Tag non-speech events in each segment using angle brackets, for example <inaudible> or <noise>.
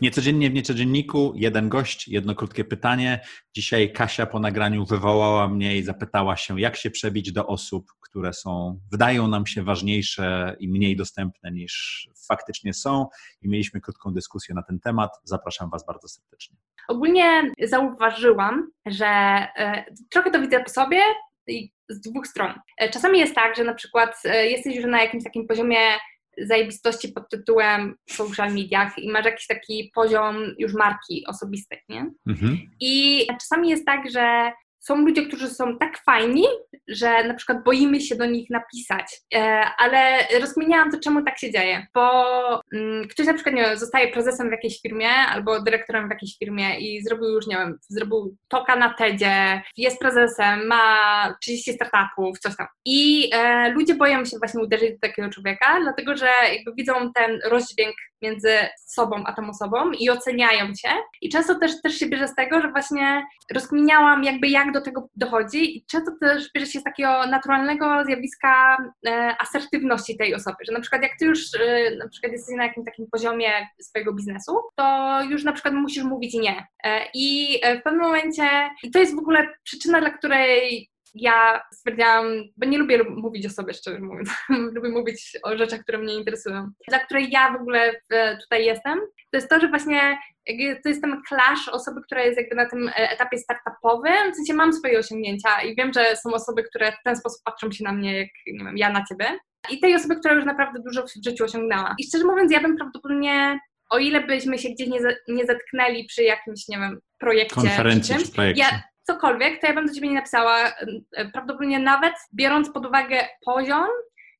Niecodziennie w Niecodzienniku jeden gość, jedno krótkie pytanie. Dzisiaj Kasia po nagraniu wywołała mnie i zapytała się, jak się przebić do osób, które są, wydają nam się ważniejsze i mniej dostępne niż faktycznie są. I mieliśmy krótką dyskusję na ten temat. Zapraszam Was bardzo serdecznie. Ogólnie zauważyłam, że e, trochę to widzę po sobie z dwóch stron. E, czasami jest tak, że na przykład e, jesteś już na jakimś takim poziomie zajebistości pod tytułem social mediach i masz jakiś taki poziom już marki osobistej, nie? Mhm. I czasami jest tak, że są ludzie, którzy są tak fajni, że na przykład boimy się do nich napisać, e, ale rozkminiałam to, czemu tak się dzieje, bo mm, ktoś na przykład nie zostaje prezesem w jakiejś firmie albo dyrektorem w jakiejś firmie i zrobił już, nie wiem, zrobił toka na TEDzie, jest prezesem, ma 30 startupów, coś tam. I e, ludzie boją się właśnie uderzyć do takiego człowieka, dlatego że jakby widzą ten rozdźwięk między sobą a tą osobą i oceniają cię. I często też, też się bierze z tego, że właśnie rozkminiałam jakby jak do tego dochodzi i często też bierze się z takiego naturalnego zjawiska e, asertywności tej osoby, że na przykład jak ty już e, na przykład jesteś na jakimś takim poziomie swojego biznesu, to już na przykład musisz mówić nie. E, I w pewnym momencie, i to jest w ogóle przyczyna, dla której ja stwierdziłam, bo nie lubię mówić o sobie, szczerze mówiąc, <laughs> lubię mówić o rzeczach, które mnie interesują, dla której ja w ogóle tutaj jestem, to jest to, że właśnie to jest ten clash osoby, która jest jakby na tym e, etapie startupowym, w sensie mam swoje osiągnięcia i wiem, że są osoby, które w ten sposób patrzą się na mnie, jak nie wiem, ja na ciebie. I tej osoby, która już naprawdę dużo w życiu osiągnęła. I szczerze mówiąc, ja bym prawdopodobnie, o ile byśmy się gdzieś nie, nie zetknęli przy jakimś, nie wiem, projekcie. Konferencji czy, czymś, czy projekcie. Ja, cokolwiek, to ja bym do ciebie nie napisała. Prawdopodobnie nawet biorąc pod uwagę poziom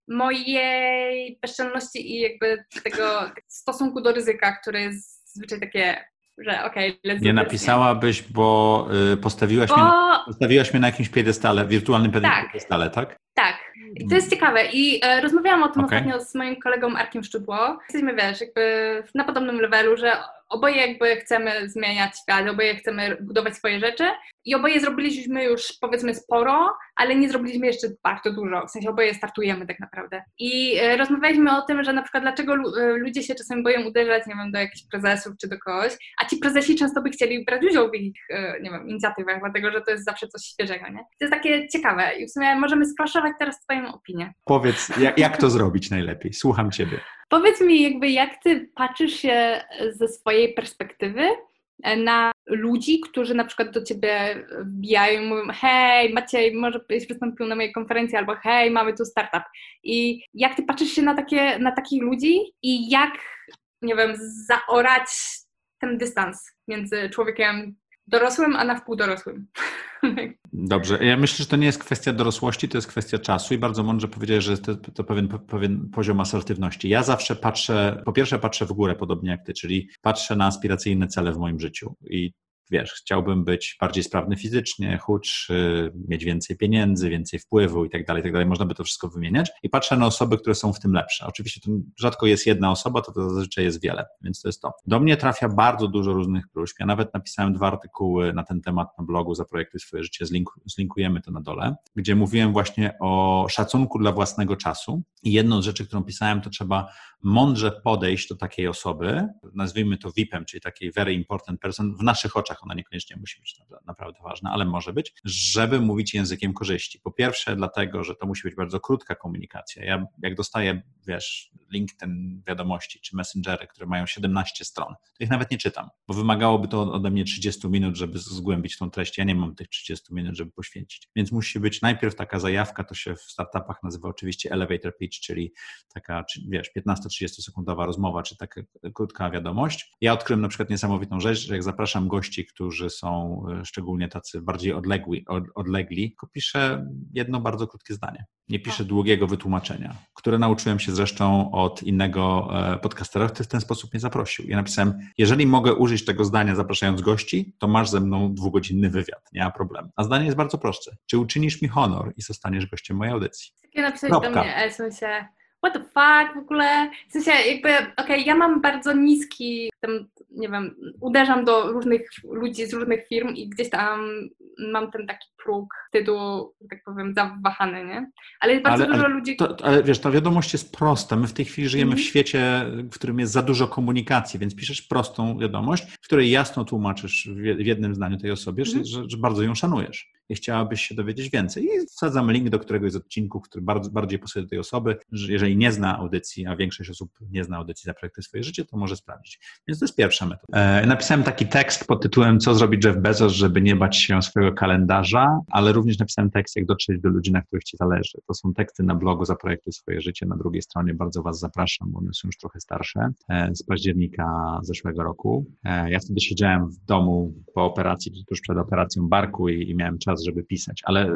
mojej bezczelności i jakby tego stosunku do ryzyka, które jest zwyczaj takie że okej, okay, Nie napisałabyś, bo y, postawiłaś, bo... Mnie, postawiłaś mnie na jakimś piedestale, wirtualnym tak. piedestale, tak? Tak. I to jest ciekawe. I e, rozmawiałam o tym okay. ostatnio z moim kolegą Arkiem Szczudło. Jesteśmy, wiesz, jakby na podobnym levelu, że oboje jakby chcemy zmieniać świat, oboje chcemy budować swoje rzeczy i oboje zrobiliśmy już powiedzmy sporo, ale nie zrobiliśmy jeszcze bardzo dużo, w sensie oboje startujemy tak naprawdę. I e, rozmawialiśmy o tym, że na przykład dlaczego e, ludzie się czasami boją uderzać, nie wiem, do jakichś prezesów czy do kogoś, a ci prezesi często by chcieli brać udział w ich, e, nie wiem, inicjatywach, dlatego że to jest zawsze coś świeżego, nie? To jest takie ciekawe i w sumie możemy skraszować teraz twoją opinię. Powiedz, jak, jak to zrobić najlepiej? Słucham ciebie. Powiedz mi, jakby jak ty patrzysz się ze swojej perspektywy na ludzi, którzy na przykład do ciebie wbijają i mówią hej, Maciej, może byś wystąpił na mojej konferencji, albo hej, mamy tu startup. I jak ty patrzysz się na, takie, na takich ludzi i jak, nie wiem, zaorać ten dystans między człowiekiem dorosłym, a na wpół dorosłym. <laughs> Dobrze. Ja myślę, że to nie jest kwestia dorosłości, to jest kwestia czasu i bardzo mądrze powiedziałeś, że to, to pewien, pewien poziom asertywności. Ja zawsze patrzę, po pierwsze patrzę w górę, podobnie jak ty, czyli patrzę na aspiracyjne cele w moim życiu i wiesz, chciałbym być bardziej sprawny fizycznie, chudszy, mieć więcej pieniędzy, więcej wpływu i tak dalej, tak dalej. Można by to wszystko wymieniać. I patrzę na osoby, które są w tym lepsze. Oczywiście to rzadko jest jedna osoba, to, to zazwyczaj jest wiele, więc to jest to. Do mnie trafia bardzo dużo różnych próśb. Ja nawet napisałem dwa artykuły na ten temat na blogu Zaprojektuj swoje życie, zlinku, zlinkujemy to na dole, gdzie mówiłem właśnie o szacunku dla własnego czasu. I jedną z rzeczy, którą pisałem, to trzeba mądrze podejść do takiej osoby, nazwijmy to VIP-em, czyli takiej very important person w naszych oczach ona niekoniecznie musi być naprawdę ważna, ale może być, żeby mówić językiem korzyści. Po pierwsze, dlatego, że to musi być bardzo krótka komunikacja. Ja jak dostaję, wiesz, LinkedIn wiadomości czy Messengery, które mają 17 stron, to ich nawet nie czytam, bo wymagałoby to ode mnie 30 minut, żeby zgłębić tą treść. Ja nie mam tych 30 minut, żeby poświęcić. Więc musi być najpierw taka zajawka, to się w startupach nazywa oczywiście elevator pitch, czyli taka, wiesz, 15-30 sekundowa rozmowa, czy taka krótka wiadomość. Ja odkryłem na przykład niesamowitą rzecz, że jak zapraszam gości, którzy są e, szczególnie tacy bardziej odlegli, odlegli tylko piszę jedno bardzo krótkie zdanie. Nie piszę tak. długiego wytłumaczenia, które nauczyłem się zresztą od innego e, podcastera, który w ten sposób mnie zaprosił. Ja napisałem, jeżeli mogę użyć tego zdania zapraszając gości, to masz ze mną dwugodzinny wywiad, nie ma problemu. A zdanie jest bardzo proste. Czy uczynisz mi honor i zostaniesz gościem mojej audycji? Takie napisać do mnie, w sensie what the fuck w ogóle, w sensie jakby, okej, okay, ja mam bardzo niski, tam, nie wiem, uderzam do różnych ludzi z różnych firm i gdzieś tam mam ten taki próg wstydu, tak powiem, zawahany, nie? Ale jest bardzo ale, dużo ale ludzi... To, ale wiesz, ta wiadomość jest prosta. My w tej chwili żyjemy mm -hmm. w świecie, w którym jest za dużo komunikacji, więc piszesz prostą wiadomość, w której jasno tłumaczysz w jednym zdaniu tej osobie, mm -hmm. że, że, bardzo ją szanujesz i chciałabyś się dowiedzieć więcej. I wsadzam link do któregoś z odcinków, który bardzo, bardziej pasuje do tej osoby, że jeżeli nie zna audycji, a większość osób nie zna audycji za projekty swoje życie, to może sprawdzić. Więc to jest pierwsza metoda. E, napisałem taki tekst pod tytułem Co zrobić Jeff Bezos, żeby nie bać się swojego kalendarza, ale również napisałem tekst, jak dotrzeć do ludzi, na których Ci zależy. To są teksty na blogu za projekty swoje życie. Na drugiej stronie bardzo Was zapraszam, bo one są już trochę starsze, e, z października zeszłego roku. E, ja wtedy siedziałem w domu po operacji, tuż przed operacją barku i, i miałem czas, żeby pisać, ale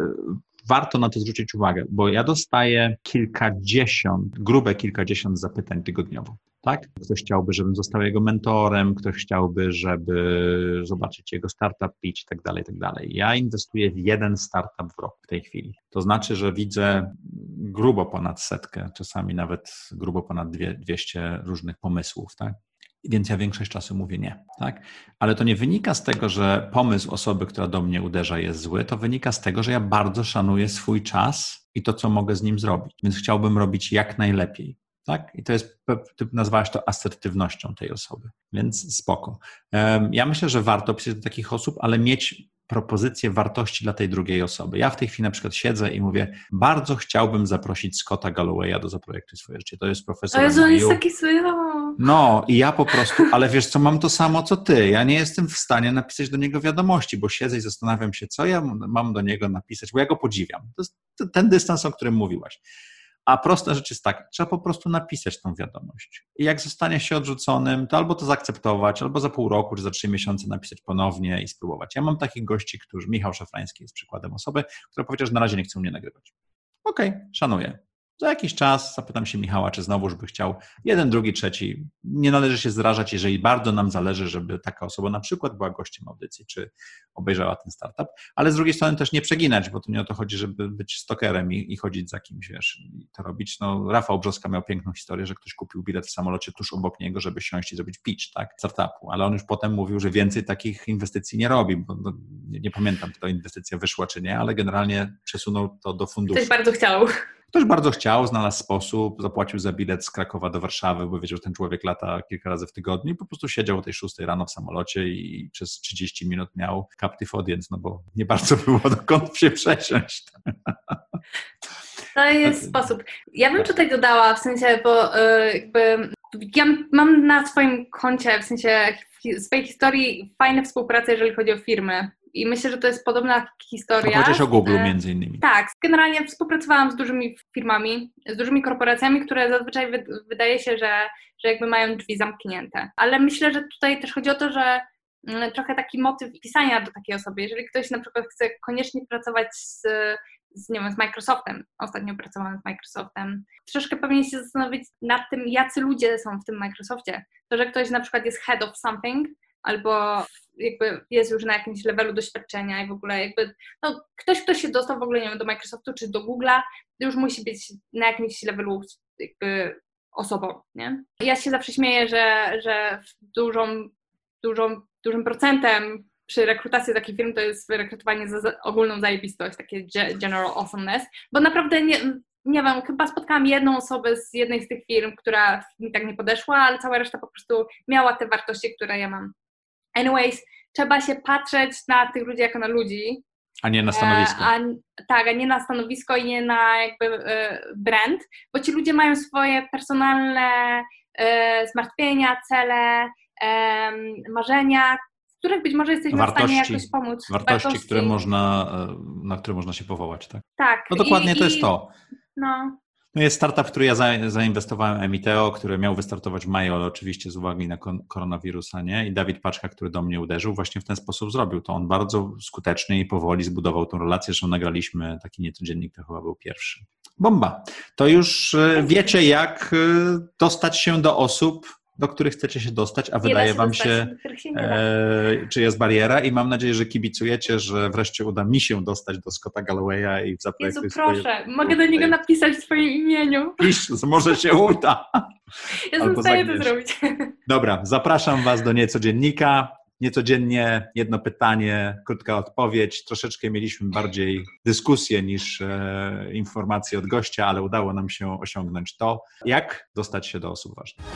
warto na to zwrócić uwagę, bo ja dostaję kilkadziesiąt, grube kilkadziesiąt zapytań tygodniowo. Tak? Ktoś chciałby, żebym został jego mentorem, ktoś chciałby, żeby zobaczyć jego startup pitch i tak dalej, tak dalej. Ja inwestuję w jeden startup w rok w tej chwili. To znaczy, że widzę grubo ponad setkę, czasami nawet grubo ponad dwie, 200 różnych pomysłów, tak? Więc ja większość czasu mówię nie. Tak? Ale to nie wynika z tego, że pomysł osoby, która do mnie uderza, jest zły, to wynika z tego, że ja bardzo szanuję swój czas i to, co mogę z nim zrobić. Więc chciałbym robić jak najlepiej. Tak? I to jest, ty nazwałeś to asertywnością tej osoby, więc spoko. Ja myślę, że warto pisać do takich osób, ale mieć propozycję wartości dla tej drugiej osoby. Ja w tej chwili na przykład siedzę i mówię, bardzo chciałbym zaprosić Scotta Gallowaya do zaprojektu swoje życie. To jest profesor. Ale on jest taki No i ja po prostu, ale wiesz co, mam to samo co ty. Ja nie jestem w stanie napisać do niego wiadomości, bo siedzę i zastanawiam się, co ja mam do niego napisać, bo ja go podziwiam. To jest ten dystans, o którym mówiłaś. A prosta rzecz jest taka, trzeba po prostu napisać tą wiadomość. I jak zostanie się odrzuconym, to albo to zaakceptować, albo za pół roku, czy za trzy miesiące napisać ponownie i spróbować. Ja mam takich gości, którzy, Michał Szafrański jest przykładem osoby, która powiedział, że na razie nie chce mnie nagrywać. Okej, okay, szanuję. Za jakiś czas zapytam się Michała, czy znowuż by chciał jeden, drugi, trzeci. Nie należy się zrażać, jeżeli bardzo nam zależy, żeby taka osoba na przykład była gościem audycji, czy obejrzała ten startup, ale z drugiej strony też nie przeginać, bo to nie o to chodzi, żeby być stokerem i, i chodzić za kimś, wiesz, i to robić. No, Rafał Brzoska miał piękną historię, że ktoś kupił bilet w samolocie tuż obok niego, żeby siąść i zrobić pitch, tak, startupu, ale on już potem mówił, że więcej takich inwestycji nie robi, bo no, nie, nie, pamiętam, czy to inwestycja wyszła, czy nie, ale generalnie przesunął to do funduszu. Ktoś bardzo chciał. Ktoś bardzo chciał, znalazł sposób, zapłacił za bilet z Krakowa do Warszawy, bo wiedział, że ten człowiek lata kilka razy w tygodniu i po prostu siedział o tej 6 rano w samolocie i przez 30 minut miał captive audience, no bo nie bardzo <laughs> było dokąd się przesiąść. To jest sposób. Ja bym tutaj dodała, w sensie, bo y, jakby ja mam na swoim koncie, w sensie swojej historii fajne współprace, jeżeli chodzi o firmy. I myślę, że to jest podobna historia. Powiedziałeś o Google między innymi. Tak, generalnie współpracowałam z dużymi firmami, z dużymi korporacjami, które zazwyczaj wydaje się, że, że jakby mają drzwi zamknięte. Ale myślę, że tutaj też chodzi o to, że mm, trochę taki motyw pisania do takiej osoby. Jeżeli ktoś na przykład chce koniecznie pracować z, z, nie wiem, z Microsoftem, ostatnio pracowałam z Microsoftem, troszkę powinien się zastanowić nad tym, jacy ludzie są w tym Microsoftie. To, że ktoś na przykład jest head of something, albo jakby jest już na jakimś levelu doświadczenia i w ogóle jakby, no ktoś, kto się dostał w ogóle, nie wiem, do Microsoftu czy do Google'a, już musi być na jakimś levelu jakby osobą, nie? Ja się zawsze śmieję, że, że dużą, dużą, dużym procentem przy rekrutacji takich firm to jest rekrutowanie za ogólną zajebistość, takie general awesomeness, bo naprawdę nie, nie wiem, chyba spotkałam jedną osobę z jednej z tych firm, która mi tak nie podeszła, ale cała reszta po prostu miała te wartości, które ja mam. Anyways, trzeba się patrzeć na tych ludzi jako na ludzi. A nie na stanowisko. A, tak, a nie na stanowisko i nie na jakby e, brand, bo ci ludzie mają swoje personalne e, zmartwienia, cele, marzenia, w których być może jesteśmy wartości, w stanie jakoś pomóc. Wartości, wartości, które można, e, na które można się powołać, tak? Tak. No dokładnie I, to jest to. No. No jest startup, który ja zainwestowałem, Emiteo, który miał wystartować w maju, ale oczywiście z uwagi na koronawirusa nie. I Dawid Paczka, który do mnie uderzył, właśnie w ten sposób zrobił. To on bardzo skutecznie i powoli zbudował tą relację, że nagraliśmy taki niecodziennik, to chyba był pierwszy. Bomba. To już e, wiecie, jak e, dostać się do osób, do których chcecie się dostać, a nie wydaje Wam się, się e, czy jest bariera i mam nadzieję, że kibicujecie, że wreszcie uda mi się dostać do Scotta Gallowaya i zaprojektuję Jezu, proszę, swoje... mogę do niego napisać w swoim imieniu. Pisz, może się uda. Jestem w stanie to zrobić. <laughs> Dobra, zapraszam Was do Niecodziennika niecodziennie jedno pytanie, krótka odpowiedź. Troszeczkę mieliśmy bardziej dyskusję niż e, informacje od gościa, ale udało nam się osiągnąć to, jak dostać się do osób ważnych.